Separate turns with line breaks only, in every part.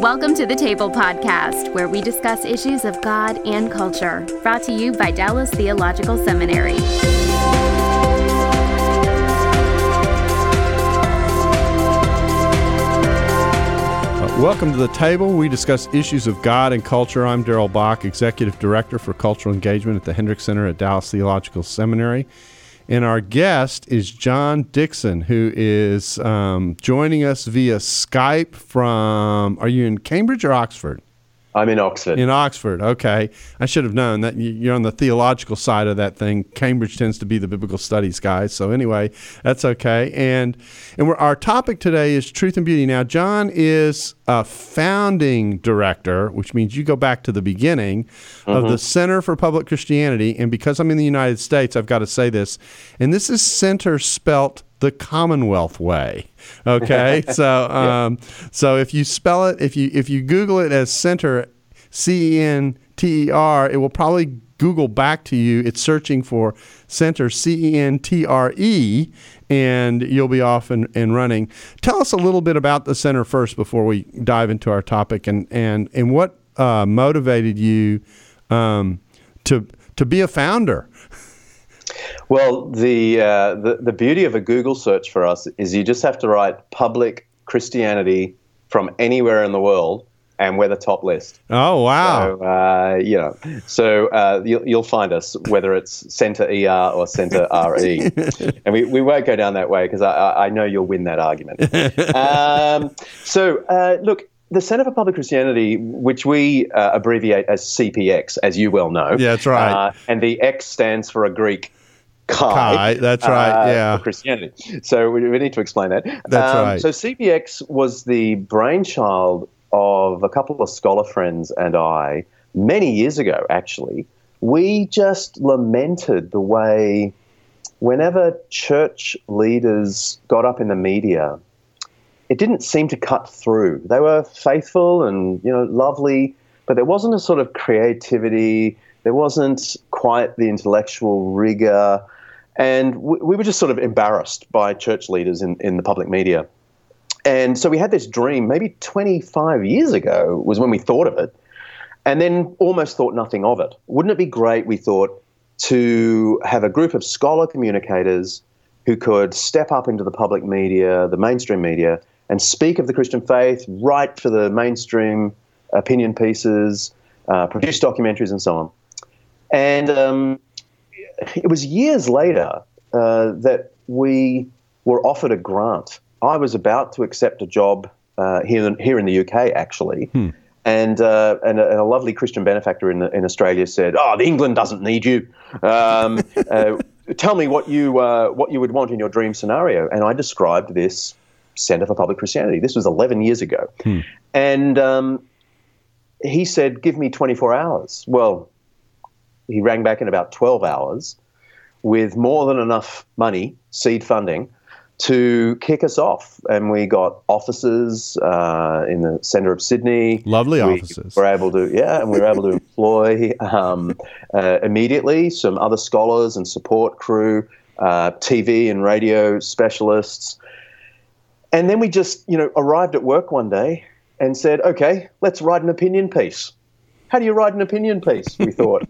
Welcome to the Table Podcast, where we discuss issues of God and culture. Brought to you by Dallas Theological Seminary.
Uh, welcome to the table. We discuss issues of God and culture. I'm Darrell Bock, Executive Director for Cultural Engagement at the Hendricks Center at Dallas Theological Seminary. And our guest is John Dickson, who is um, joining us via Skype from, are you in Cambridge or Oxford?
I'm in Oxford.
In Oxford, okay. I should have known that you're on the theological side of that thing. Cambridge tends to be the biblical studies guys. So anyway, that's okay. And and our topic today is truth and beauty. Now, John is a founding director, which means you go back to the beginning mm-hmm. of the mm-hmm. Center for Public Christianity. And because I'm in the United States, I've got to say this. And this is center spelt the Commonwealth way. Okay, so um, so if you spell it, if you if you Google it as center, C E N T E R, it will probably Google back to you. It's searching for center, C E N T R E, and you'll be off and, and running. Tell us a little bit about the center first before we dive into our topic, and and and what uh, motivated you um, to to be a founder.
Well, the, uh, the the beauty of a Google search for us is you just have to write public Christianity from anywhere in the world, and we're the top list.
Oh wow!
So, uh, you know, so uh, you'll, you'll find us whether it's Center ER or Center RE, and we, we won't go down that way because I, I know you'll win that argument. Um, so uh, look, the Center for Public Christianity, which we uh, abbreviate as CPX, as you well know.
Yeah, that's right. Uh,
and the X stands for a Greek Chi.
Chi that's right. Uh, yeah.
Christianity. So we, we, need to explain that.
That's um, right.
So CPX was the brainchild of a couple of scholar friends and I many years ago, actually. We just lamented the way, whenever church leaders got up in the media, it didn't seem to cut through. They were faithful and you know lovely, but there wasn't a sort of creativity. There wasn't quite the intellectual rigor. And we, we were just sort of embarrassed by church leaders in, in the public media. And so we had this dream, maybe 25 years ago was when we thought of it, and then almost thought nothing of it. Wouldn't it be great, we thought, to have a group of scholar communicators who could step up into the public media, the mainstream media, and speak of the Christian faith, write for the mainstream opinion pieces, uh, produce documentaries, and so on. And um, it was years later uh, that we were offered a grant. I was about to accept a job uh, here, in, here in the UK, actually. Hmm. And, uh, and, a, and, a, lovely Christian benefactor in, in Australia said, "Oh, England doesn't need you. Um, uh, tell me what you uh, what you would want in your dream scenario." And I described this Center for Public Christianity. This was 11 years ago, hmm. and um, he said, "Give me 24 hours." Well, he rang back in about 12 hours with more than enough money, seed funding, to kick us off. And we got offices uh, in the centre of Sydney.
Lovely
we
offices.
We're able to, yeah, and we were able to employ um, uh, immediately some other scholars and support crew, uh, TV and radio specialists. And then we just, you know, arrived at work one day and said, okay, let's write an opinion piece. How do you write an opinion piece? We thought.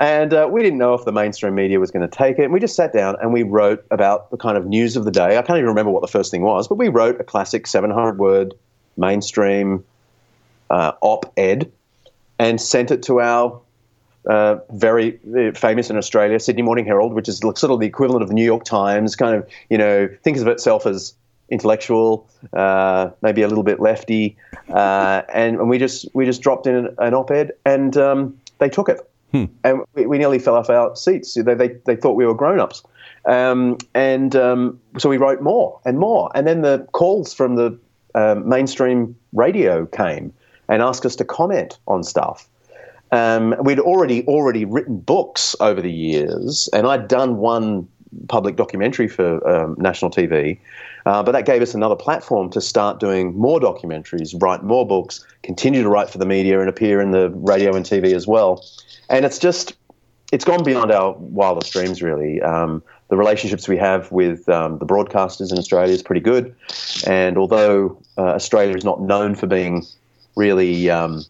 And uh, we didn't know if the mainstream media was going to take it. And we just sat down and we wrote about the kind of news of the day. I can't even remember what the first thing was, but we wrote a classic 700 word mainstream uh, op ed and sent it to our uh, very uh, famous in Australia, Sydney Morning Herald, which is sort of the equivalent of the New York Times, kind of, you know, thinks of itself as intellectual, uh, maybe a little bit lefty, uh, and, and, we just we just dropped in an, an op-ed, and um, they took it. Hmm. And we, we, nearly fell off our seats. They, they, they thought we were grown ups. Um, and um, so we wrote more and more. And then the calls from the um, mainstream radio came and asked us to comment on stuff. Um, we'd already already written books over the years, and I'd done one public documentary for um, national TV, uh, but that gave us another platform to start doing more documentaries, write more books, continue to write for the media, and appear in the radio and TV as well and it's just it's gone beyond our wildest dreams, really. Um, the relationships we have with um, the broadcasters in Australia is pretty good, and although uh, Australia is not known for being really um,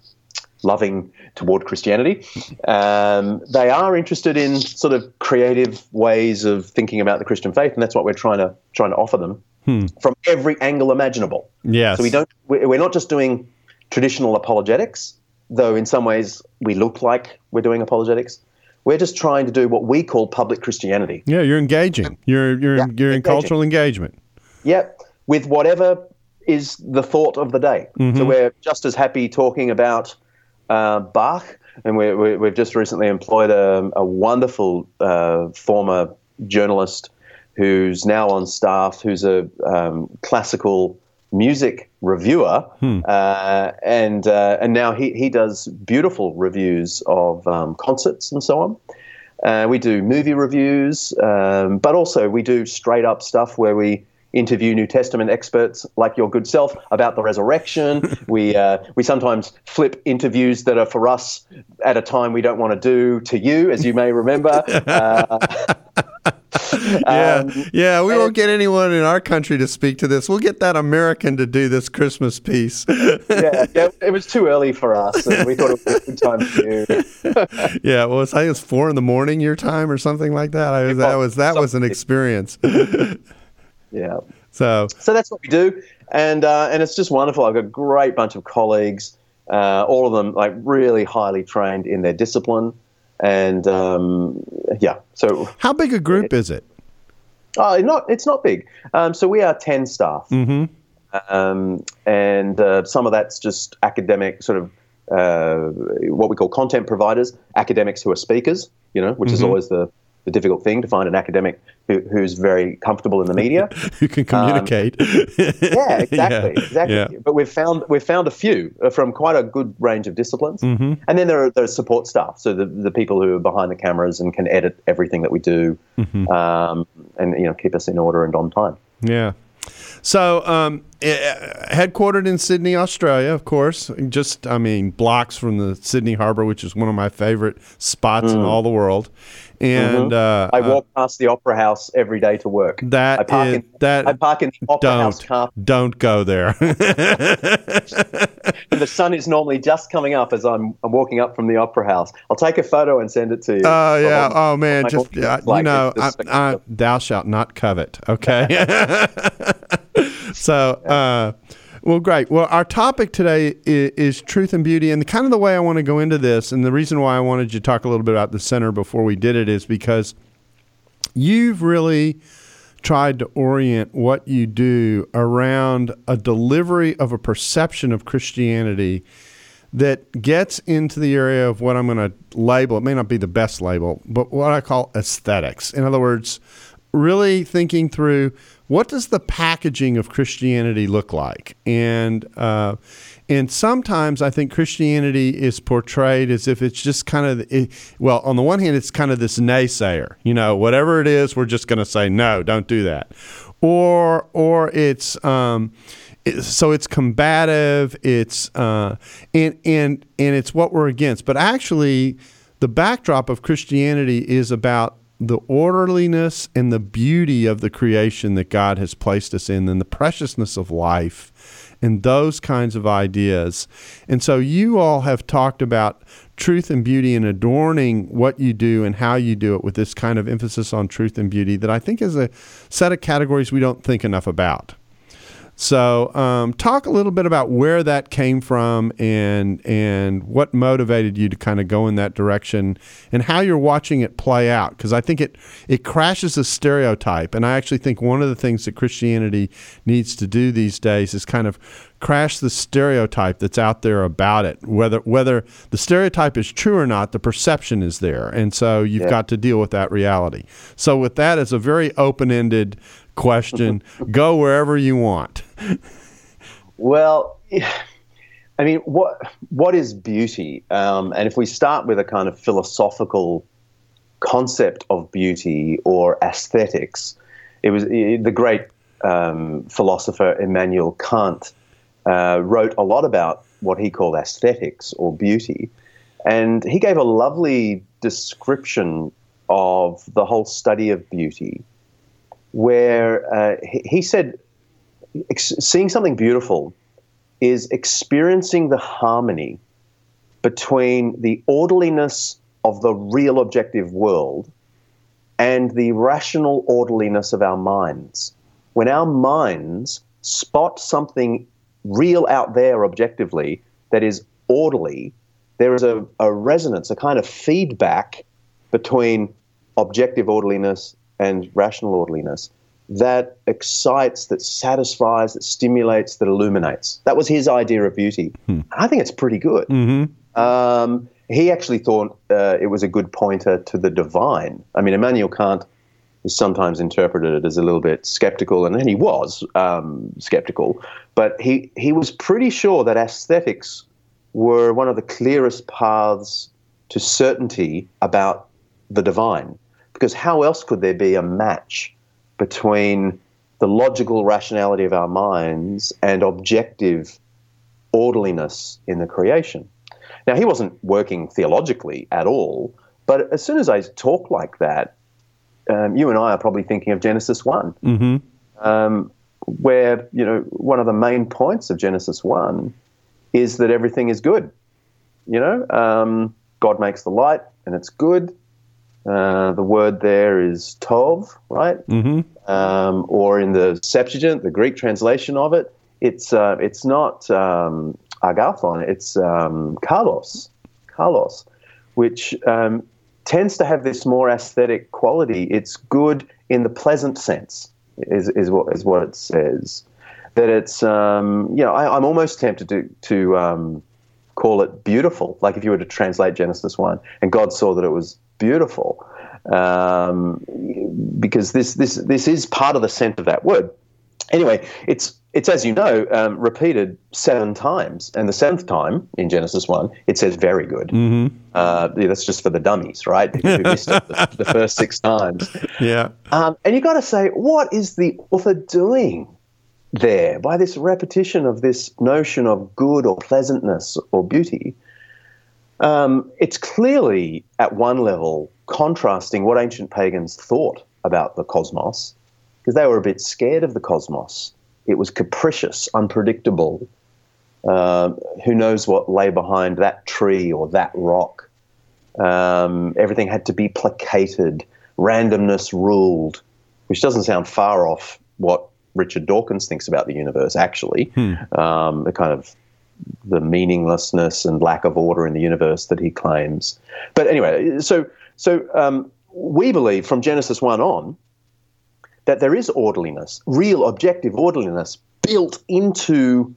loving toward Christianity. Um, they are interested in sort of creative ways of thinking about the Christian faith, and that's what we're trying to trying to offer them
Hmm.
from every angle imaginable.
Yes.
So we don't. we- We're not just doing traditional apologetics, though in some ways we look like we're doing apologetics. We're just trying to do what we call public Christianity.
Yeah, you're engaging. You're you're
Yeah,
you're in cultural engagement.
Yep, with whatever is the thought of the day. So we're just as happy talking about uh, Bach, and we we we've just recently employed a, a wonderful uh, former journalist who's now on staff, who's a um, classical music reviewer, uh, and uh, and now he, he does beautiful reviews of um, concerts and so on. Uh, we do movie reviews, um, but also we do straight up stuff where we interview New Testament experts like your good self about the resurrection. we uh, we sometimes flip interviews that are for us at a time we don't want to do to you, as you may remember. Uh,
Yeah,
um,
yeah. We won't get anyone in our country to speak to this. We'll get that American to do this Christmas piece.
yeah, yeah, it was too early for us, and we thought it was a good time for you.
yeah, well, it's, I think it's four in the morning your time or something like that. I was, that was that was an experience.
Yeah.
so
So that's what we do, and uh, and it's just wonderful. I've got a great bunch of colleagues, uh, all of them like really highly trained in their discipline, and um, yeah. So
how big a group is it?
oh, it's not it's not big. Um, so we are ten staff,
Mm-hmm.
um, and uh, some of that's just academic sort of. Uh, what we call content providers, academics who are speakers, you know, which is always the, the difficult thing to find an academic who, who's very comfortable in the media.
Who can communicate?
Yeah, exactly,
Yeah,
exactly.
yeah.
But we've found we've found a few uh, from quite a good range of disciplines,
Mm-hmm.
and then there are there's support staff, so the the people who are behind the cameras and can edit everything that we do,
Mm-hmm.
um, and you know keep us in order and on time.
Yeah. So, um, eh, headquartered in Sydney, Australia, of course. Just, I mean, blocks from the Sydney Harbor, which is one of my favorite spots in all the world. And uh,
Mm. Mm-hmm. I
uh,
walk past the Opera House every day to work.
that
I park
is-
in
that
I park in the Opera House
don't
car.
don't go there.
The sun is normally just coming up as I'm, I'm walking up from the Opera House. I'll take a photo and send it to you.
Oh yeah. Oh man.
like
Just uh,
looks
you know, I, I, thou shalt not covet. Okay. so, uh, well, great. Well, our topic today is, is truth and beauty, and kind of the way I want to go into this, and the reason why I wanted you to talk a little bit about the center before we did it is because you've really tried to orient what you do around a delivery of a perception of Christianity that gets into the area of what I'm going to label. It may not be the best label, but what I call aesthetics. In other words, really thinking through what does the packaging of Christianity look like, and uh, and sometimes I think Christianity is portrayed as if it's just kind of it, well, on the one hand, it's kind of this naysayer, you know, whatever it is, we're just going to say no, don't do that, or or it's um, it- so it's combative, it's uh, and and and it's what we're against, but actually, the backdrop of Christianity is about the orderliness and the beauty of the creation that God has placed us in, and the preciousness of life, and those kinds of ideas. And so, you all have talked about truth and beauty and adorning what you do and how you do it with this kind of emphasis on truth and beauty that I think is a set of categories we don't think enough about. So, um, talk a little bit about where that came from and and what motivated you to kind of go in that direction, and how you're watching it play out. Because I think it it crashes a stereotype, and I actually think one of the things that Christianity needs to do these days is kind of crash the stereotype that's out there about it. Whether whether the stereotype is true or not, the perception is there, and so you've
Yeah.
got to deal with that reality. So, with that it's a very open ended question, go wherever you want.
Well, I mean, what what is beauty? Um, and if we start with a kind of philosophical concept of beauty or aesthetics, it was the great um, philosopher Immanuel Kant uh, wrote a lot about what he called aesthetics or beauty, and he gave a lovely description of the whole study of beauty, where uh, he, said ex- seeing something beautiful is experiencing the harmony between the orderliness of the real objective world and the rational orderliness of our minds. When our minds spot something real out there objectively that is orderly, there is a, a resonance, a kind of feedback between objective orderliness and rational orderliness that excites, that satisfies, that stimulates, that illuminates. That was his idea of beauty. Hmm. I think it's pretty good.
Mm-hmm.
Um, he actually thought uh, it was a good pointer to the divine. I mean, Immanuel Kant is sometimes interpreted as a little bit skeptical, and he was um, skeptical, but he, he was pretty sure that aesthetics were one of the clearest paths to certainty about the divine. Because how else could there be a match between the logical rationality of our minds and objective orderliness in the creation? Now, he wasn't working theologically at all, but as soon as I talk like that, um, you and I are probably thinking of Genesis one,
mm-hmm.
um, where you know one of the main points of Genesis one is that everything is good. You know, um, God makes the light, and it's good. Uh, the word there is tov, right?
Mm-hmm.
Um, or in the Septuagint, the Greek translation of it, it's uh, it's not um, agathon, it's um, kalos, kalos, which um, tends to have this more aesthetic quality. It's good in the pleasant sense, is, is, what, is what it says. That it's, um, you know, I, am almost tempted to, to um, call it beautiful, like if you were to translate Genesis 1, and God saw that it was beautiful. Um, because this, this, this is part of the scent of that word. Anyway, it's it's as you know um, repeated seven times, and the seventh time in Genesis one, it says "very good."
Mm-hmm.
Uh, yeah, that's just for the dummies, right? Who missed it the, the, first six times.
Yeah,
um, and you got to say, what is the author doing there by this repetition of this notion of good or pleasantness or beauty? Um, it's clearly at one level contrasting what ancient pagans thought about the cosmos, because they were a bit scared of the cosmos it was capricious, unpredictable. Uh, who knows what lay behind that tree or that rock? Um, everything had to be placated, randomness ruled, which doesn't sound far off what Richard Dawkins thinks about the universe. Actually,
hmm.
um, the kind of the meaninglessness and lack of order in the universe that he claims. But anyway, so so um, we believe from Genesis one on that there is orderliness, real objective orderliness built into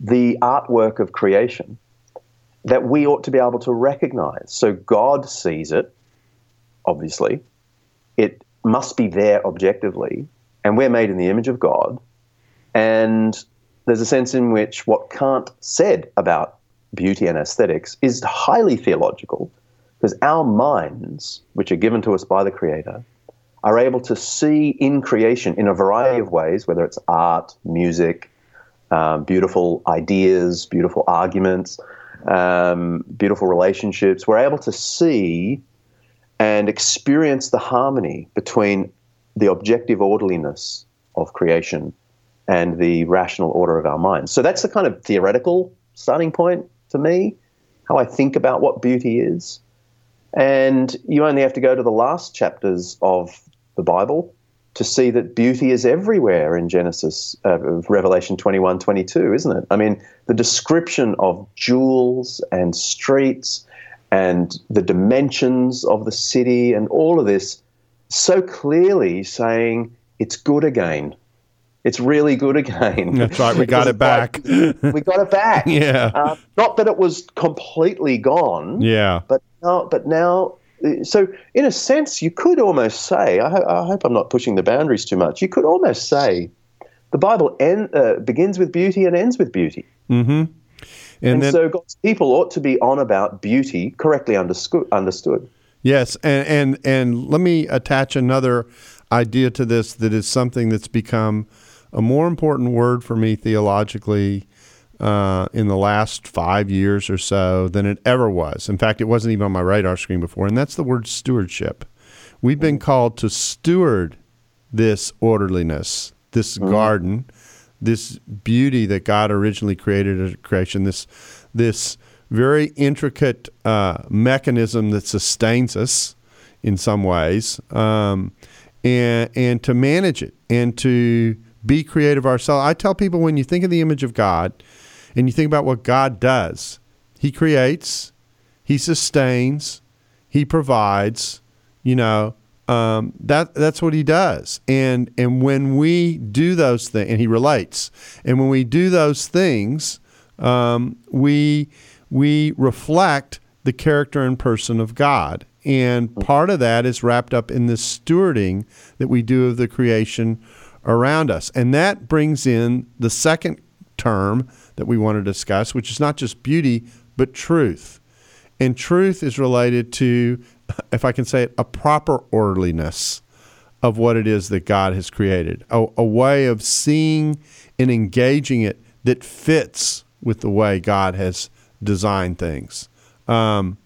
the artwork of creation that we ought to be able to recognize. So God sees it, obviously. It must be there objectively. And we're made in the image of God. And there's a sense in which what Kant said about beauty and aesthetics is highly theological because our minds, which are given to us by the Creator, are able to see in creation in a variety of ways, whether it's art, music, um, beautiful ideas, beautiful arguments, um, beautiful relationships. We're able to see and experience the harmony between the objective orderliness of creation and the rational order of our minds. So that's the kind of theoretical starting point to me, how I think about what beauty is. And you only have to go to the last chapters of the Bible to see that beauty is everywhere in Genesis, uh, Revelation 21, 22, isn't it? I mean, the description of jewels and streets and the dimensions of the city and all of this so clearly saying it's good again. It's really good again.
That's right. We got it back.
we got it back.
yeah. Uh,
not that it was completely gone.
Yeah.
But now, but now so in a sense, you could almost say, I, ho- I, hope I'm not pushing the boundaries too much. You could almost say, the Bible end, uh, begins with beauty and ends with beauty.
Mm-hmm. And,
and then, so God's people ought to be on about beauty, correctly understood. understood.
Yes, and, and and let me attach another idea to this that is something that's become a more important word for me theologically uh, in the last five years or so than it ever was. In fact, it wasn't even on my radar screen before, and that's the word stewardship. We've been called to steward this orderliness, this mm-hmm. garden this beauty that God originally created as creation, this this very intricate uh, mechanism that sustains us in some ways, um, and and to manage it and to be creative ourselves. I tell people when you think of the image of God, and you think about what God does, He creates, He sustains, He provides. You know, um, that that's what he does. And and when we do those things, and he relates, and when we do those things, um, we we reflect the character and person of God. And part of that is wrapped up in the stewarding that we do of the creation around us. And that brings in the second term that we want to discuss, which is not just beauty, but truth. And truth is related to if I can say it, a proper orderliness of what it is that God has created, a, a way of seeing and engaging it that fits with the way God has designed things. Um,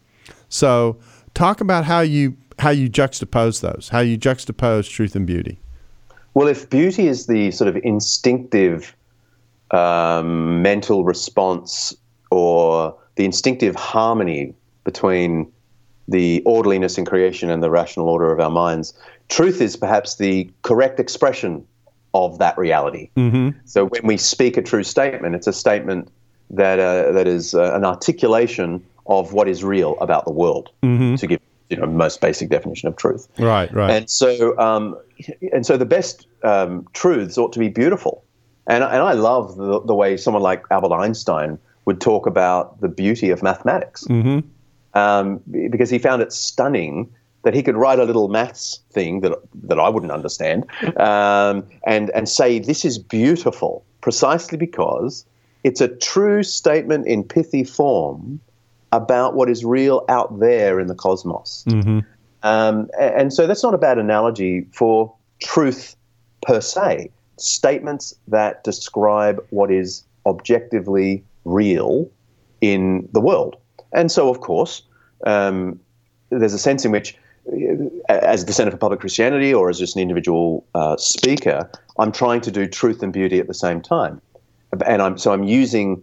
so, talk about how you how you juxtapose those, how you juxtapose truth and beauty.
Well, if beauty is the sort of instinctive um, mental response or the instinctive harmony between the orderliness in creation and the rational order of our minds. Truth is perhaps the correct expression of that reality. Mm-hmm. So when we speak a true statement, it's a statement that uh, that is uh, an articulation of what is real about the world. Mm-hmm. To give you know most basic definition of truth.
Right, right.
And so um, and so the best um, truths ought to be beautiful. And and I love the, the way someone like Albert Einstein would talk about the beauty of mathematics. Mm-hmm um, because he found it stunning that he could write a little maths thing that that I wouldn't understand, um, and and say this is beautiful precisely because it's a true statement in pithy form about what is real out there in the cosmos. Mm-hmm. Um, and so that's not a bad analogy for truth per se. Statements that describe what is objectively real in the world. And so, of course, um, there's a sense in which, uh, as the Center for Public Christianity or as just an individual uh, speaker, I'm trying to do truth and beauty at the same time. And I'm, so I'm using,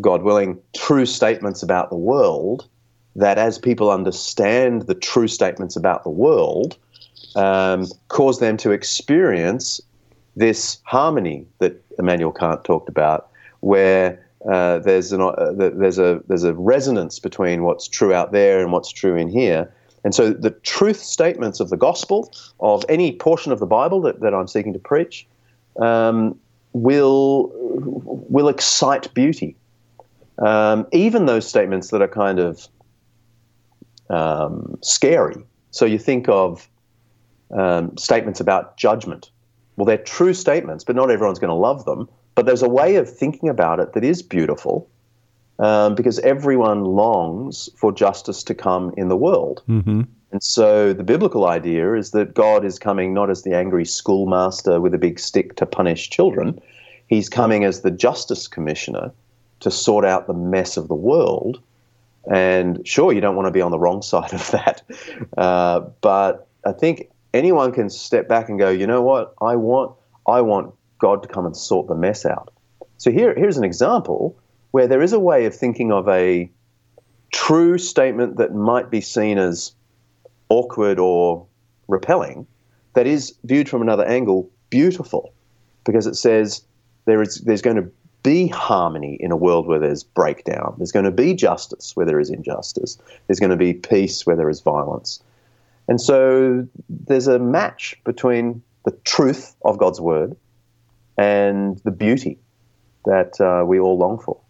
God willing, true statements about the world that, as people understand the true statements about the world, um, cause them to experience this harmony that Immanuel Kant talked about, where uh, there's an uh, there's a there's a resonance between what's true out there and what's true in here. And so the truth statements of the gospel, of any portion of the Bible that, that I'm seeking to preach, um, will will excite beauty. Um, even those statements that are kind of um, scary. So you think of um, statements about judgment. Well, they're true statements, but not everyone's going to love them. But there's a way of thinking about it that is beautiful um, because everyone longs for justice to come in the world. Mm-hmm. And so the biblical idea is that God is coming not as the angry schoolmaster with a big stick to punish children, he's coming as the justice commissioner to sort out the mess of the world. And sure, you don't want to be on the wrong side of that. Uh, but I think anyone can step back and go, you know what? I want, I want God to come and sort the mess out. So here, here's an example where there is a way of thinking of a true statement that might be seen as awkward or repelling, that is viewed from another angle beautiful, because it says there is there's going to be harmony in a world where there's breakdown. There's going to be justice where there is injustice. There's going to be peace where there is violence. And so there's a match between the truth of God's word and the beauty that uh, we all long for.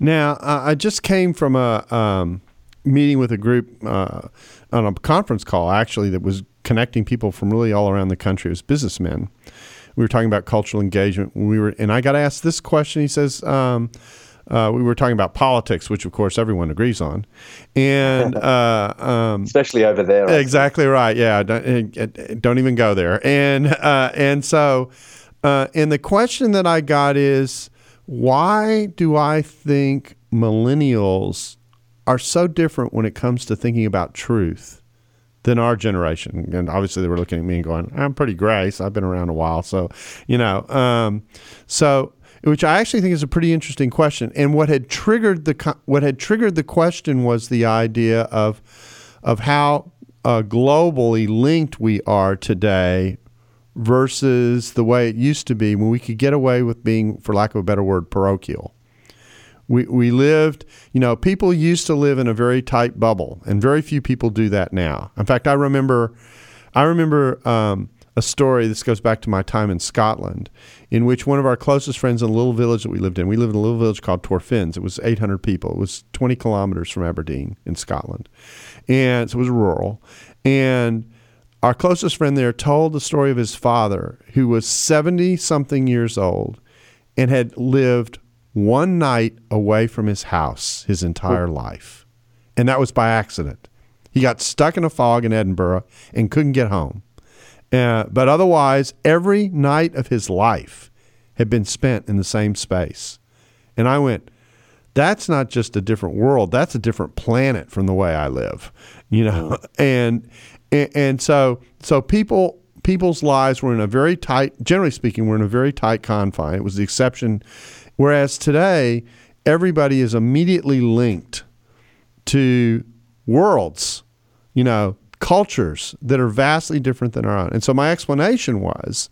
Now, uh, I just came from a um, meeting with a group uh, on a conference call, actually, that was connecting people from really all around the country. Was businessmen. We were talking about cultural engagement. We were, and I got asked this question. He says, um, uh, we were talking about politics, which of course everyone agrees on, and uh, um,
especially over there.
Exactly right. Yeah, don't, uh, don't even go there. And uh, and so uh, and the question that I got is why do I think millennials are so different when it comes to thinking about truth than our generation. And obviously, they were looking at me and going, "I'm pretty gray, so I've been around a while." So, you know, um, so which I actually think is a pretty interesting question. And what had triggered the what had triggered the question was the idea of of how uh, globally linked we are today versus the way it used to be when we could get away with being, for lack of a better word, parochial. We, we lived, you know, people used to live in a very tight bubble, and very few people do that now. In fact, I remember, I remember um, a story. This goes back to my time in Scotland, in which one of our closest friends in a little village that we lived in, we lived in a little village called Torphins. It was 800 people. It was 20 kilometers from Aberdeen in Scotland, and so it was rural. And our closest friend there told the story of his father, who was 70 something years old and had lived one night away from his house his entire life. And that was by accident. He got stuck in a fog in Edinburgh and couldn't get home. Uh, but otherwise, every night of his life had been spent in the same space. And I went, that's not just a different world, that's a different planet from the way I live, you know? And and, and so so people people's lives were in a very tight generally speaking were in a very tight confine it was the exception whereas today everybody is immediately linked to worlds you know cultures that are vastly different than our own. And so my explanation was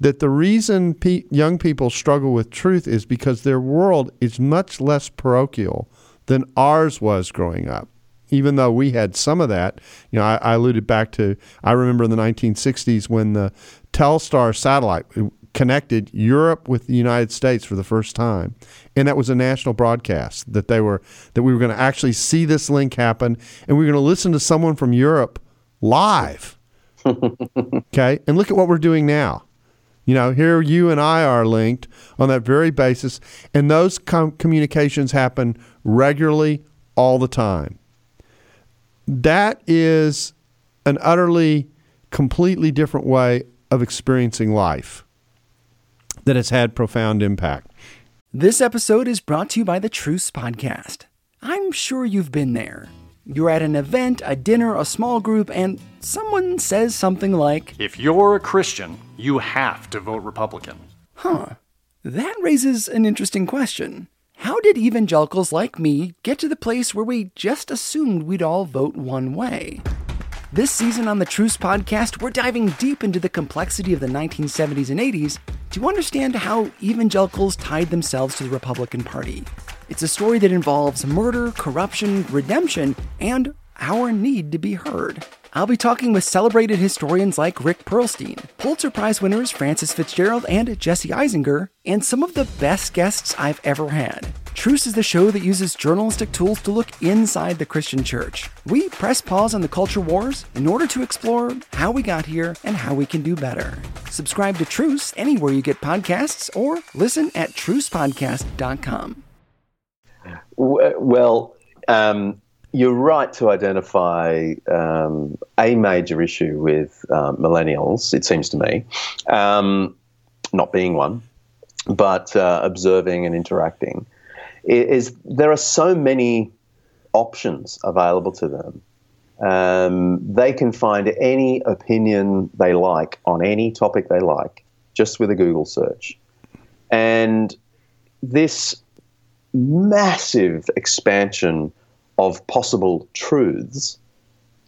that the reason pe- young people struggle with truth is because their world is much less parochial than ours was growing up. Even though we had some of that, you know, I, I alluded back to, I remember in the 1960s when the Telstar satellite connected Europe with the United States for the first time. And that was a national broadcast that they were, that we were going to actually see this link happen and we were going to listen to someone from Europe live. okay. And look at what we're doing now. You know, here you and I are linked on that very basis, and those com- communications happen regularly all the time that is an utterly, completely different way of experiencing life that has had profound impact.
This episode is brought to you by the Truce Podcast. I'm sure you've been there. You're at an event, a dinner, a small group, and someone says something like,
If you're a Christian, you have to vote Republican.
Huh. That raises an interesting question. How did evangelicals like me get to the place where we just assumed we'd all vote one way? This season on the Truce podcast, we're diving deep into the complexity of the 1970s and 80s to understand how evangelicals tied themselves to the Republican Party. It's a story that involves murder, corruption, redemption, and our need to be heard. I'll be talking with celebrated historians like Rick Perlstein, Pulitzer Prize winners Frances FitzGerald and Jesse Eisinger, and some of the best guests I've ever had. Truce is the show that uses journalistic tools to look inside the Christian church. We press pause on the culture wars in order to explore how we got here and how we can do better. Subscribe to Truce anywhere you get podcasts or listen at trucepodcast.com.
Well, um, you're right to identify um, a major issue with uh, millennials, it seems to me, um, not being one, but uh, observing and interacting, is there are so many options available to them. Um, they can find any opinion they like on any topic they like just with a Google search. And this massive expansion of possible truths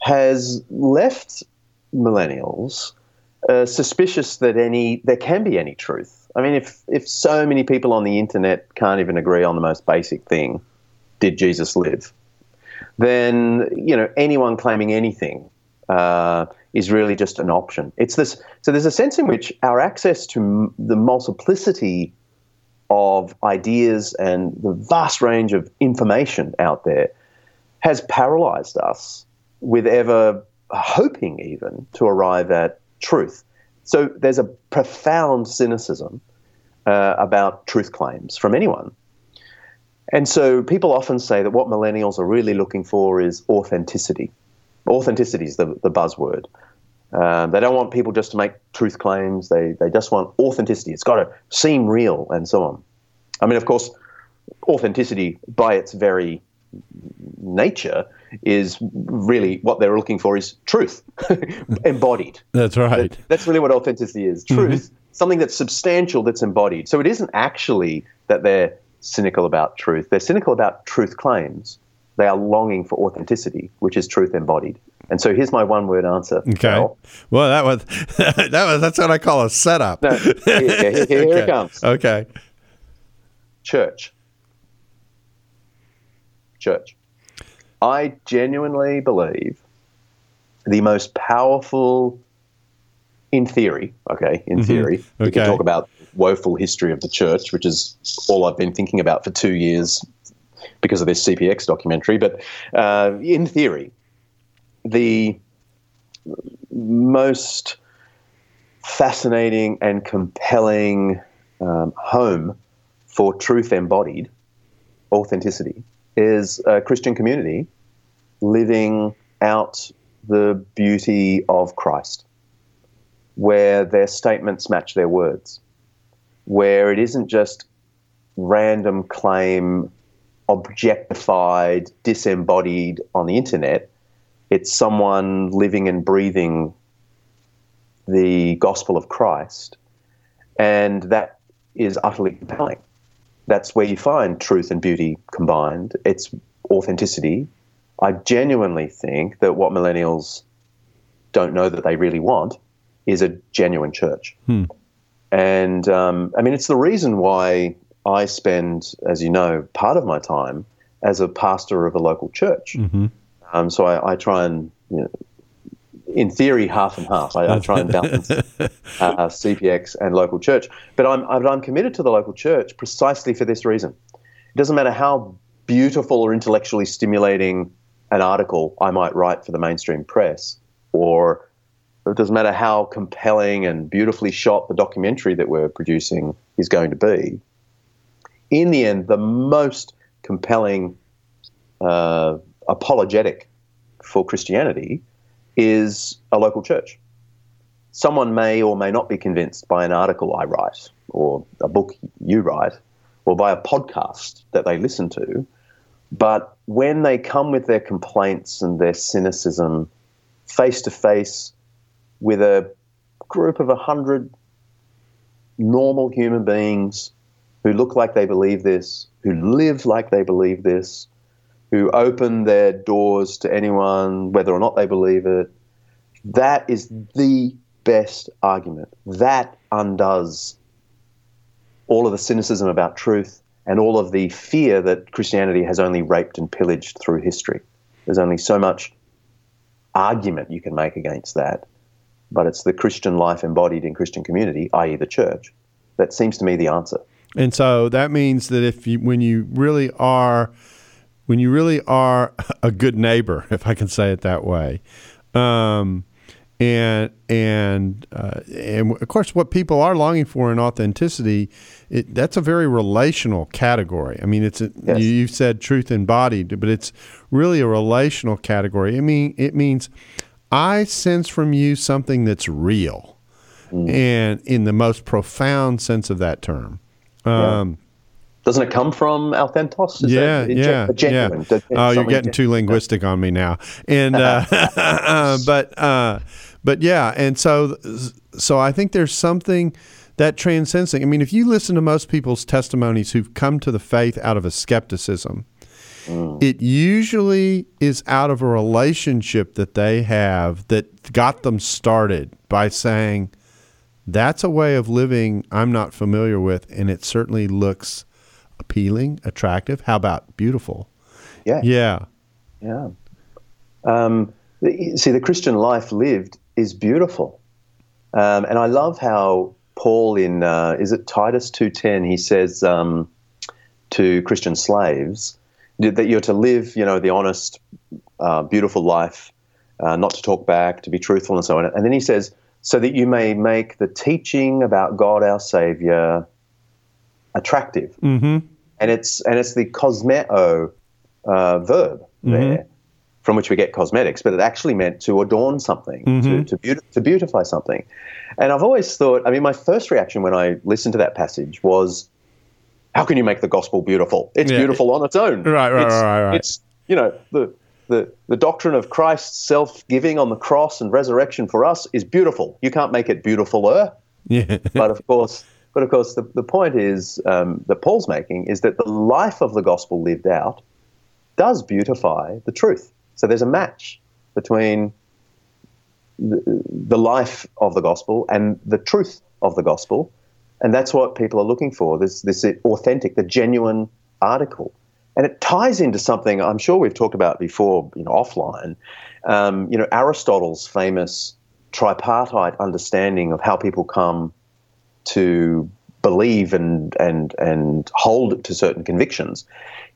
has left millennials uh, suspicious that any there can be any truth. I mean, if if so many people on the internet can't even agree on the most basic thing, did Jesus live? Then you know anyone claiming anything uh, is really just an option. It's this. So there's a sense in which our access to m- the multiplicity of ideas and the vast range of information out there has paralyzed us with ever hoping even to arrive at truth. So there's a profound cynicism uh, about truth claims from anyone. And so people often say that what millennials are really looking for is authenticity. Authenticity is the, the buzzword. Uh, they don't want people just to make truth claims. They, they just want authenticity. It's got to seem real and so on. I mean, of course, authenticity by its very nature is really what they're looking for is truth embodied.
That's right.
That, that's really what authenticity is truth, mm-hmm. something that's substantial, that's embodied. So it isn't actually that they're cynical about truth, they're cynical about truth claims. They are longing for authenticity, which is truth embodied. And so here's my one word answer.
Okay. Well, that was that was that's what I call a setup. No, here,
here, here, here okay. it comes.
Okay.
Church. Church. I genuinely believe the most powerful, in theory, okay, in mm-hmm. theory, okay. we can talk about woeful history of the church, which is all I've been thinking about for two years because of this CPX documentary. But uh, in theory, the most fascinating and compelling um, home for truth embodied authenticity is a Christian community living out the beauty of Christ, where their statements match their words, where it isn't just random claim, objectified, disembodied on the internet. It's someone living and breathing the gospel of Christ. And that is utterly compelling that's where you find truth and beauty combined. It's authenticity. I genuinely think that what millennials don't know that they really want is a genuine church. Hmm. And um, I mean, it's the reason why I spend, as you know, part of my time as a pastor of a local church. Mm-hmm. Um, so I, I, try and you know, in theory, half and half. I, I try and balance uh, CPX and local church. But I'm, I'm committed to the local church precisely for this reason. It doesn't matter how beautiful or intellectually stimulating an article I might write for the mainstream press, or it doesn't matter how compelling and beautifully shot the documentary that we're producing is going to be. In the end, the most compelling uh, apologetic for Christianity is a local church. Someone may or may not be convinced by an article I write, or a book you write, or by a podcast that they listen to. But when they come with their complaints and their cynicism face to face with a group of a hundred normal human beings who look like they believe this, who live like they believe this, who open their doors to anyone, whether or not they believe it. That is the best argument. That undoes all of the cynicism about truth and all of the fear that Christianity has only raped and pillaged through history. There's only so much argument you can make against that. But it's the Christian life embodied in Christian community, i.e., the church, that seems to me the answer.
And so that means that if you, when you really are when you really are a good neighbor, if I can say it that way. Um, and and uh, and of course, what people are longing for in authenticity, it, that's a very relational category. I mean, it's a, yes. you, you said truth embodied, but it's really a relational category. I mean, it means I sense from you something that's real, mm. and in the most profound sense of that term. Um, yeah
doesn't it come from authentos?
Is yeah, that, yeah, genuine? yeah. Oh, you're getting too linguistic on me now. And uh, uh, but uh, but yeah, and so so I think there's something that transcends. I mean, if you listen to most people's testimonies who've come to the faith out of a skepticism, mm. it usually is out of a relationship that they have that got them started by saying. That's a way of living I'm not familiar with, and it certainly looks appealing, attractive. How about beautiful?
Yeah.
Yeah.
Yeah. Um, see, the Christian life lived is beautiful. Um, and I love how Paul in, uh, is it Titus 2.10, he says um, to Christian slaves that you're to live, you know, the honest, uh, beautiful life, uh, not to talk back, to be truthful and so on. And then he says, so that you may make the teaching about God our Savior attractive. Mm-hmm. And it's and it's the cosmeo uh, verb mm-hmm. there from which we get cosmetics, but it actually meant to adorn something, mm-hmm. to, to, to beautify something. And I've always thought, I mean, my first reaction when I listened to that passage was, how can you make the gospel beautiful? It's yeah. beautiful on its own.
Right, right,
it's,
right, right.
It's, you know, the, the, the doctrine of Christ's self giving on the cross and resurrection for us is beautiful. You can't make it beautifuler.
Yeah.
but of course, but of course, the, the point is um, that Paul's making is that the life of the gospel lived out does beautify the truth. So there's a match between the, the life of the gospel and the truth of the gospel, and that's what people are looking for. This this authentic, the genuine article, and it ties into something I'm sure we've talked about before, you know, offline. Um, you know, Aristotle's famous tripartite understanding of how people come to believe and and and hold to certain convictions.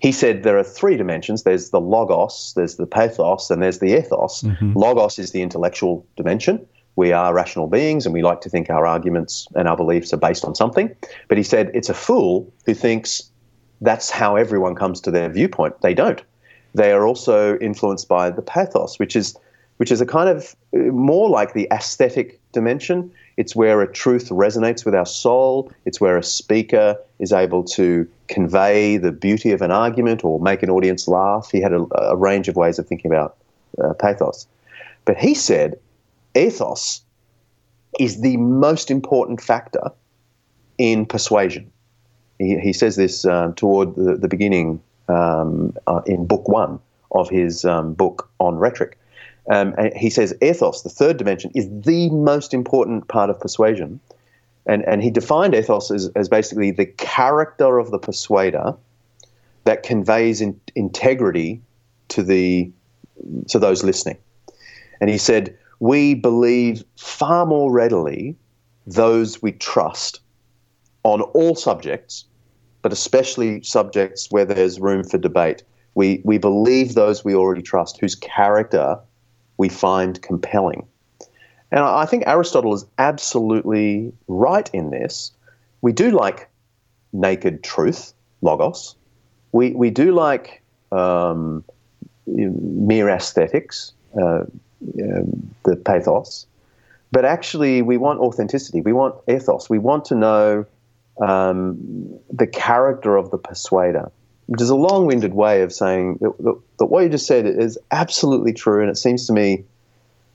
He said there are three dimensions. There's the logos, there's the pathos, and there's the ethos. Mm-hmm. Logos is the intellectual dimension. We are rational beings, and we like to think our arguments and our beliefs are based on something. But he said it's a fool who thinks that's how everyone comes to their viewpoint. They don't. They are also influenced by the pathos, which is which is a kind of uh, more like the aesthetic dimension. It's where a truth resonates with our soul. It's where a speaker is able to convey the beauty of an argument or make an audience laugh. He had a, a range of ways of thinking about uh, pathos. But he said ethos is the most important factor in persuasion. He, he says this uh, toward the, the beginning um, uh, in book one of his um, book on rhetoric. Um, he says ethos, the third dimension, is the most important part of persuasion. And, and he defined ethos as, as basically the character of the persuader that conveys in, integrity to the to those listening. And he said, we believe far more readily those we trust on all subjects, but especially subjects where there's room for debate. We, we believe those we already trust, whose character we find compelling. And I think Aristotle is absolutely right in this. We do like naked truth, logos. We, we do like um, mere aesthetics, uh, the pathos. But actually, we want authenticity. We want ethos. We want to know um, the character of the persuader which is a long winded way of saying that, that, that, what you just said is absolutely true. And it seems to me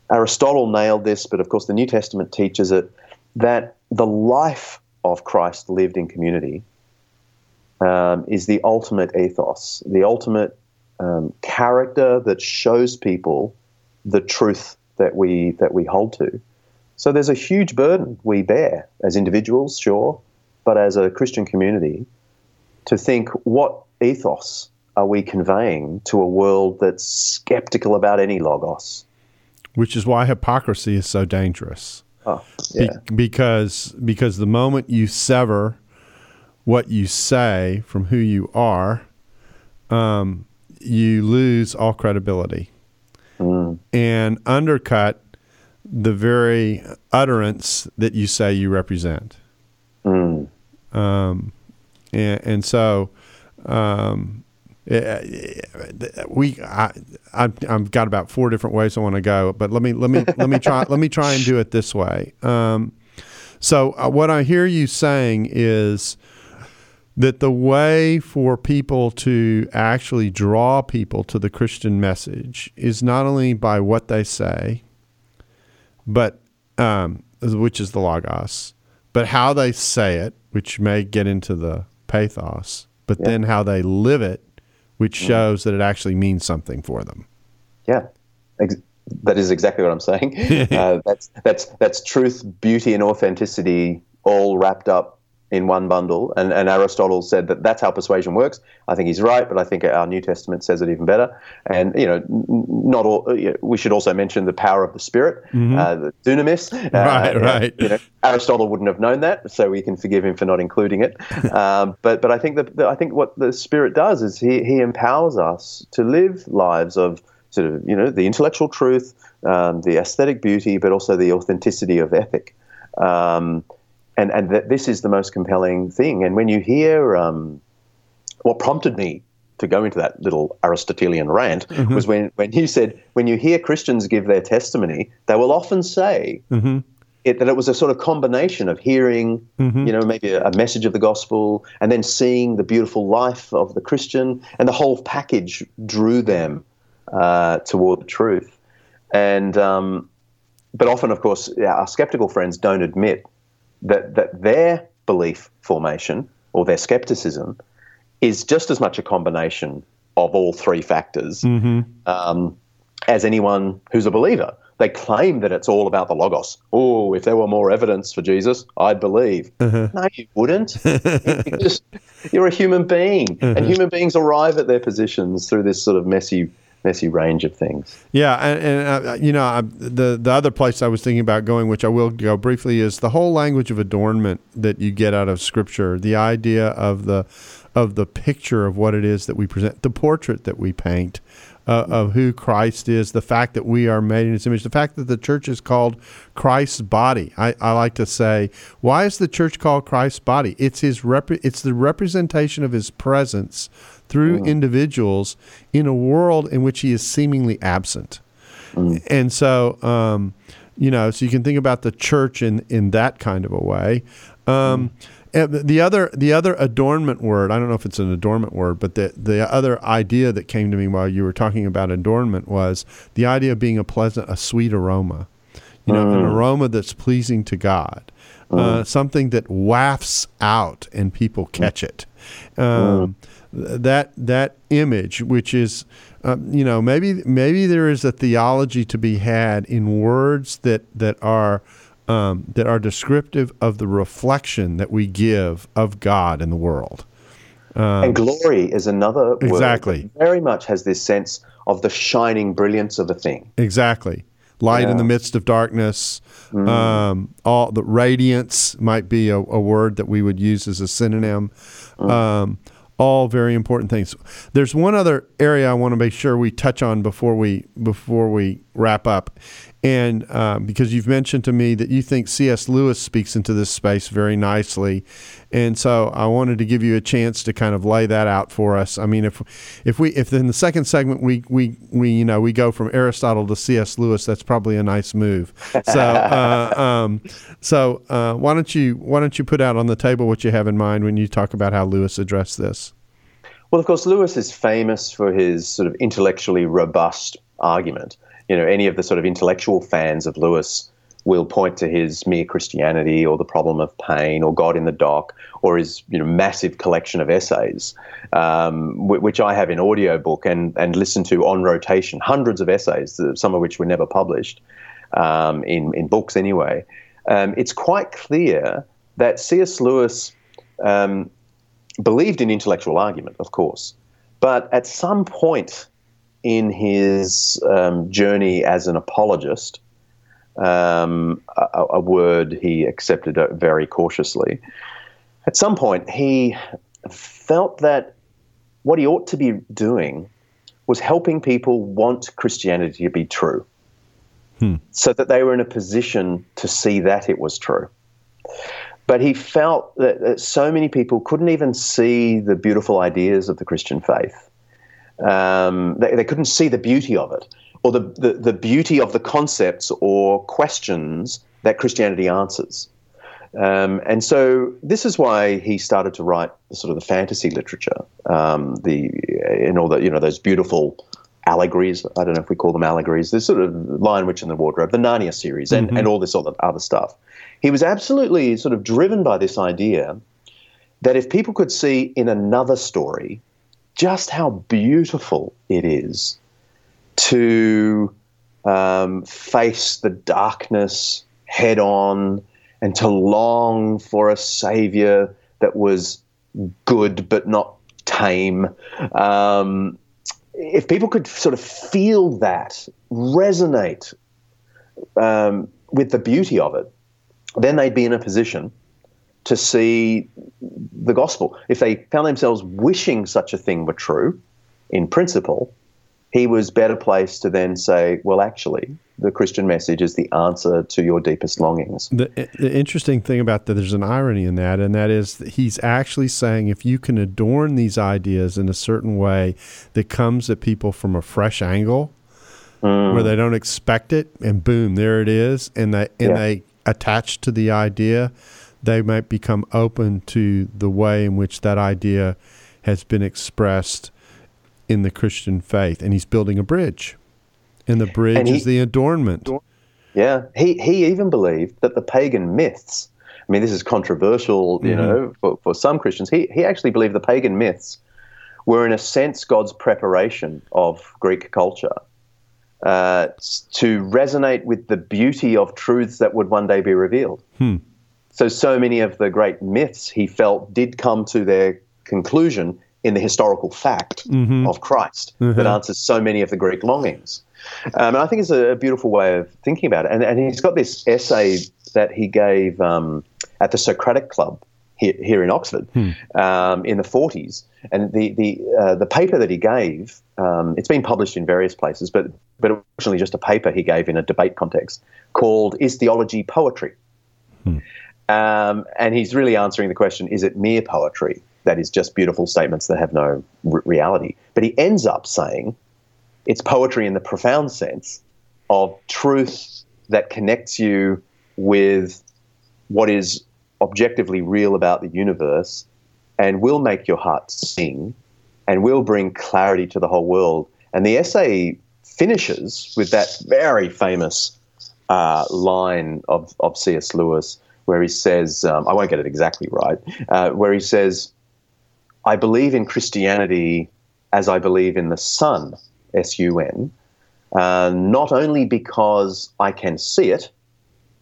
Aristotle nailed this, but of course the New Testament teaches it that the life of Christ lived in community um, is the ultimate ethos, the ultimate um, character that shows people the truth that we that we hold to. So there's a huge burden we bear as individuals, sure, but as a Christian community, to think what ethos are we conveying to a world that's skeptical about any logos?
Which is why hypocrisy is so dangerous.
Oh, yeah.
Be- because because the moment you sever what you say from who you are, um, you lose all credibility mm. and undercut the very utterance that you say you represent.
Mm.
Um, and, and so um, eh, eh, we I, I have got about four different ways I want to go, but let me let me let me try let me try and do it this way. Um, so uh, what I hear you saying is that the way for people to actually draw people to the Christian message is not only by what they say, but um, which is the logos, but how they say it, which may get into the pathos, but yeah. then how they live it, which mm-hmm. shows that it actually means something for them.
Yeah, Ex- that is exactly what I'm saying. uh, that's that's that's truth, beauty, and authenticity all wrapped up in one bundle. And, and Aristotle said that that's how persuasion works. I think he's right, but I think our New Testament says it even better. And you know, not all. You know, we should also mention the power of the Spirit, mm-hmm. uh, the dunamis.
Uh, right, right.
You know, Aristotle wouldn't have known that, so we can forgive him for not including it. um, but but I think that I think what the Spirit does is he he empowers us to live lives of sort of you know the intellectual truth, um, the aesthetic beauty, but also the authenticity of ethic. Um, and and that this is the most compelling thing. And when you hear um, what prompted me to go into that little Aristotelian rant mm-hmm. was when when you said when you hear Christians give their testimony, they will often say. Mm-hmm. It, that it was a sort of combination of hearing, mm-hmm. you know, maybe a, a, message of the gospel, and then seeing the beautiful life of the Christian, and the whole package drew them uh, toward the truth. And um, but often, of course, our skeptical friends don't admit that that their belief formation or their skepticism is just as much a combination of all three factors
Mm-hmm.
um, as anyone who's a believer. They claim that it's all about the logos. Oh, if there were more evidence for Jesus, I'd believe.
Uh-huh.
No, you wouldn't. you just, you're a human being,
Uh-huh.
and human beings arrive at their positions through this sort of messy, messy range of things.
Yeah, and, and uh, you know I, the the other place I was thinking about going, which I will go briefly, is the whole language of adornment that you get out of Scripture. The idea of the of the picture of what it is that we present, the portrait that we paint. Uh, of who Christ is, the fact that we are made in His image, the fact that the church is called Christ's body. I, I like to say, why is the church called Christ's body? It's His rep- It's the representation of His presence through individuals in a world in which He is seemingly absent. And so, um, you know, so you can think about the church in, in that kind of a way. Um, and the other the other adornment word, I don't know if it's an adornment word, but the the other idea that came to me while you were talking about adornment was the idea of being a pleasant, a sweet aroma. You know, an aroma that's pleasing to God, uh, something that wafts out and people catch it. Um, th- That that image, which is, um, you know, maybe maybe there is a theology to be had in words that that are um, that are descriptive of the reflection that we give of God in the world.
and glory is another word
Um, Exactly.
that very much has this sense of the shining brilliance of a thing.
Exactly. Light in the midst of darkness. Um, all the radiance might be a, a word that we would use as a synonym. Um, all very important things. There's one other area I want to make sure we touch on before we before we wrap up, and um, because you've mentioned to me that you think C.S. Lewis speaks into this space very nicely, and so I wanted to give you a chance to kind of lay that out for us. I mean, if if we if in the second segment we we we you know we go from Aristotle to C.S. Lewis, that's probably a nice move. So uh, um, so uh, why don't you why don't you put out on the table what you have in mind when you talk about how Lewis addressed this?
Well, of course, Lewis is famous for his sort of intellectually robust argument. You know, any of the sort of intellectual fans of Lewis will point to his mere Christianity or the problem of pain or God in the dock or his you know massive collection of essays, um, wh- which I have in audiobook and and listen to on rotation, hundreds of essays, some of which were never published um, in in books anyway. Um, it's quite clear that C.S. Lewis um, believed in intellectual argument, of course, but at some point in his um, journey as an apologist, um, a, a word he accepted uh, very cautiously. At some point, he felt that what he ought to be doing was helping people want Christianity to be true, so that they were in a position to see that it was true. But he felt that, that so many people couldn't even see the beautiful ideas of the Christian faith. Um, they, they couldn't see the beauty of it, or the, the, the beauty of the concepts or questions that Christianity answers. Um, and so this is why he started to write the sort of the fantasy literature, um, the in all the you know those beautiful allegories. I don't know if we call them allegories. This sort of Lion, Witch, in the Wardrobe, the Narnia series, and, and all this other other stuff. He was absolutely sort of driven by this idea that if people could see in another story just how beautiful it is to um, face the darkness head on and to long for a savior that was good but not tame. Um, if people could sort of feel that, resonate um, with the beauty of it, then they'd be in a position to see the gospel. If they found themselves wishing such a thing were true, in principle, he was better placed to then say, well, actually, the Christian message is the answer to your deepest longings.
The, the interesting thing about that, there's an irony in that, and that is that he's actually saying if you can adorn these ideas in a certain way that comes at people from a fresh angle, mm. where they don't expect it, and boom, there it is, and they and
Yeah.
they attach to the idea, they might become open to the way in which that idea has been expressed in the Christian faith, and he's building a bridge, and the bridge
And he-
is the adornment.
Yeah, he he even believed that the pagan myths. I mean, this is controversial, you know, for, for some Christians. He he actually believed the pagan myths were, in a sense, God's preparation of Greek culture uh, to resonate with the beauty of truths that would one day be revealed. So, so many of the great myths he felt did come to their conclusion in the historical fact of Christ that answers so many of the Greek longings. Um, and I think it's a, a beautiful way of thinking about it. And, and he's got this essay that he gave um, at the Socratic Club here, here in Oxford um, in the 40s. And the, the, uh, the paper that he gave, um, it's been published in various places, but, but originally just a paper he gave in a debate context called Is Theology Poetry? Um, and he's really answering the question is it mere poetry that is just beautiful statements that have no r- reality? But he ends up saying it's poetry in the profound sense of truth that connects you with what is objectively real about the universe and will make your heart sing and will bring clarity to the whole world. And the essay finishes with that very famous uh, line of, of C.S. Lewis where he says, um, I won't get it exactly right, uh, where he says, I believe in Christianity as I believe in the sun, S U N, uh, not only because I can see it,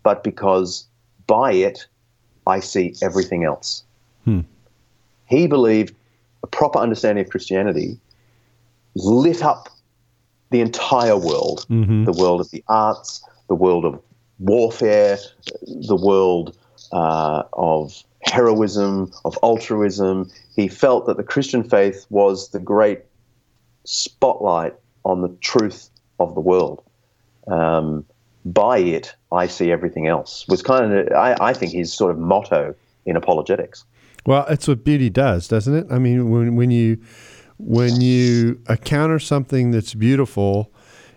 but because by it I see everything else. He believed a proper understanding of Christianity lit up the entire world the world of the arts, the world of warfare, the world uh, of heroism, of altruism. He felt that the Christian faith was the great spotlight on the truth of the world. Um, by it, I see everything else. Was kind of, I, I think, his sort of motto in apologetics.
Well, it's what beauty does, doesn't it? I mean, when when you when you encounter something that's beautiful,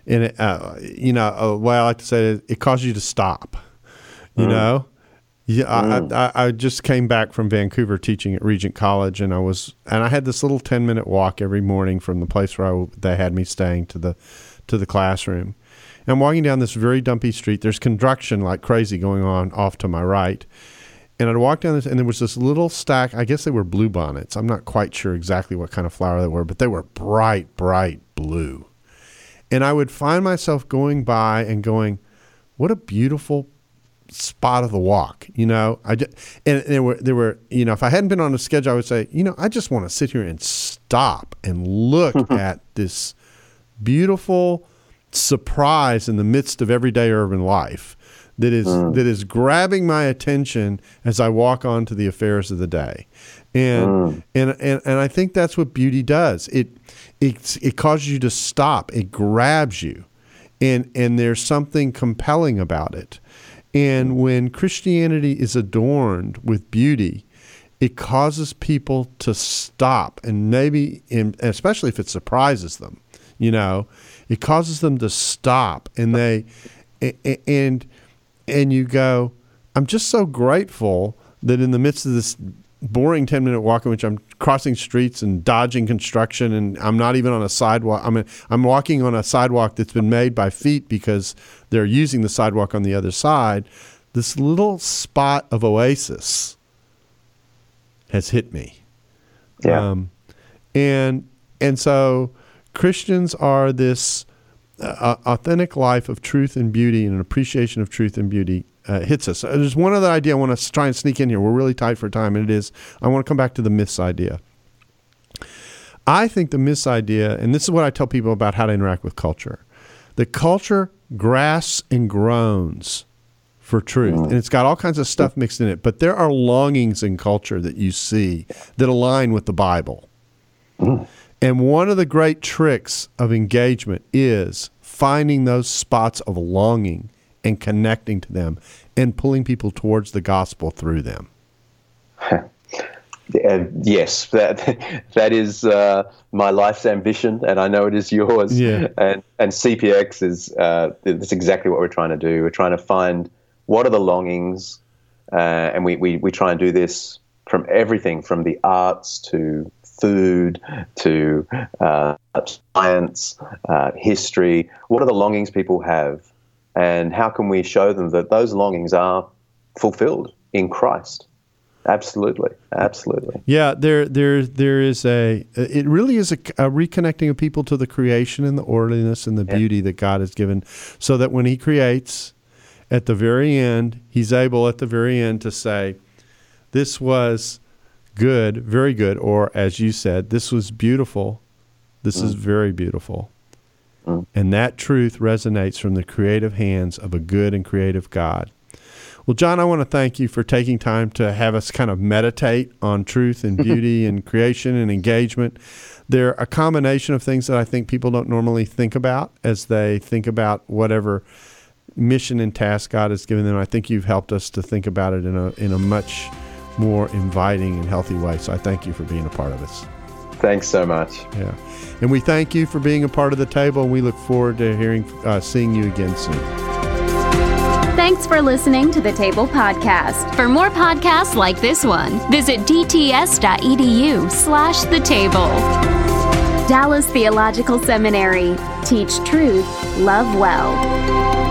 and it, uh, you know, uh, what I like to say is it causes you to stop. You know, yeah. I, I, I just came back from Vancouver teaching at Regent College, and I was and I had this little ten minute walk every morning from the place where I, they had me staying to the to the classroom. And I'm walking down this very dumpy street. There's construction like crazy going on off to my right. And I'd walk down this, and there was this little stack. I guess they were blue bonnets. I'm not quite sure exactly what kind of flower they were, but they were bright, bright blue. And I would find myself going by and going, "What a beautiful spot of the walk," you know. I just, and there were there were you know, if I hadn't been on a schedule, I would say, you know, I just want to sit here and stop and look at this beautiful surprise in the midst of everyday urban life that is mm. that is grabbing my attention as I walk on to the affairs of the day. And, mm. and and and I think that's what beauty does. It it it causes you to stop. It grabs you. And and there's something compelling about it. And when Christianity is adorned with beauty, it causes people to stop and maybe in, especially if it surprises them you know it causes them to stop and they and and you go i'm just so grateful that in the midst of this boring 10 minute walk in which i'm crossing streets and dodging construction and i'm not even on a sidewalk. I'm i'm walking on a sidewalk that's been made by feet because they're using the sidewalk on the other side. This little spot of oasis has hit me.
Yeah.
um, and and so Christians are this uh, authentic life of truth and beauty and an appreciation of truth and beauty uh, hits us. Uh, There's one other idea I want to try and sneak in here. We're really tight for time, and it is I want to come back to the myths idea. I think the myths idea, and this is what I tell people about how to interact with culture. The culture grasps and groans for truth, and it's got all kinds of stuff mixed in it. But there are longings in culture that you see that align with the Bible. And one of the great tricks of engagement is finding those spots of longing and connecting to them and pulling people towards the gospel through them.
Uh, yes, that that is uh, my life's ambition, and I know it is yours.
Yeah.
And and CPX is uh, that's exactly what we're trying to do. We're trying to find what are the longings, uh, and we, we we try and do this from everything from the arts to food to uh, science, uh, history. What are the longings people have? And how can we show them that those longings are fulfilled in Christ? Absolutely, absolutely.
Yeah, there, there, there is a. It really is a, a reconnecting of people to the creation and the orderliness and the yeah. beauty that God has given, so that when He creates, at the very end, He's able at the very end to say, "This was good, very good," or as you said, "This was beautiful. This mm. is very beautiful." Mm. And that truth resonates from the creative hands of a good and creative God. Well, John, I want to thank you for taking time to have us kind of meditate on truth and beauty and creation and engagement. They're a combination of things that I think people don't normally think about as they think about whatever mission and task God has given them. I think you've helped us to think about it in a in a much more inviting and healthy way. So I thank you for being a part of this.
Thanks so much.
Yeah, and we thank you for being a part of the table, and we look forward to hearing, uh, seeing you again soon.
Thanks for listening to the Table Podcast. For more podcasts like this one, visit dts.edu slash the table. Dallas Theological Seminary. Teach truth, love well.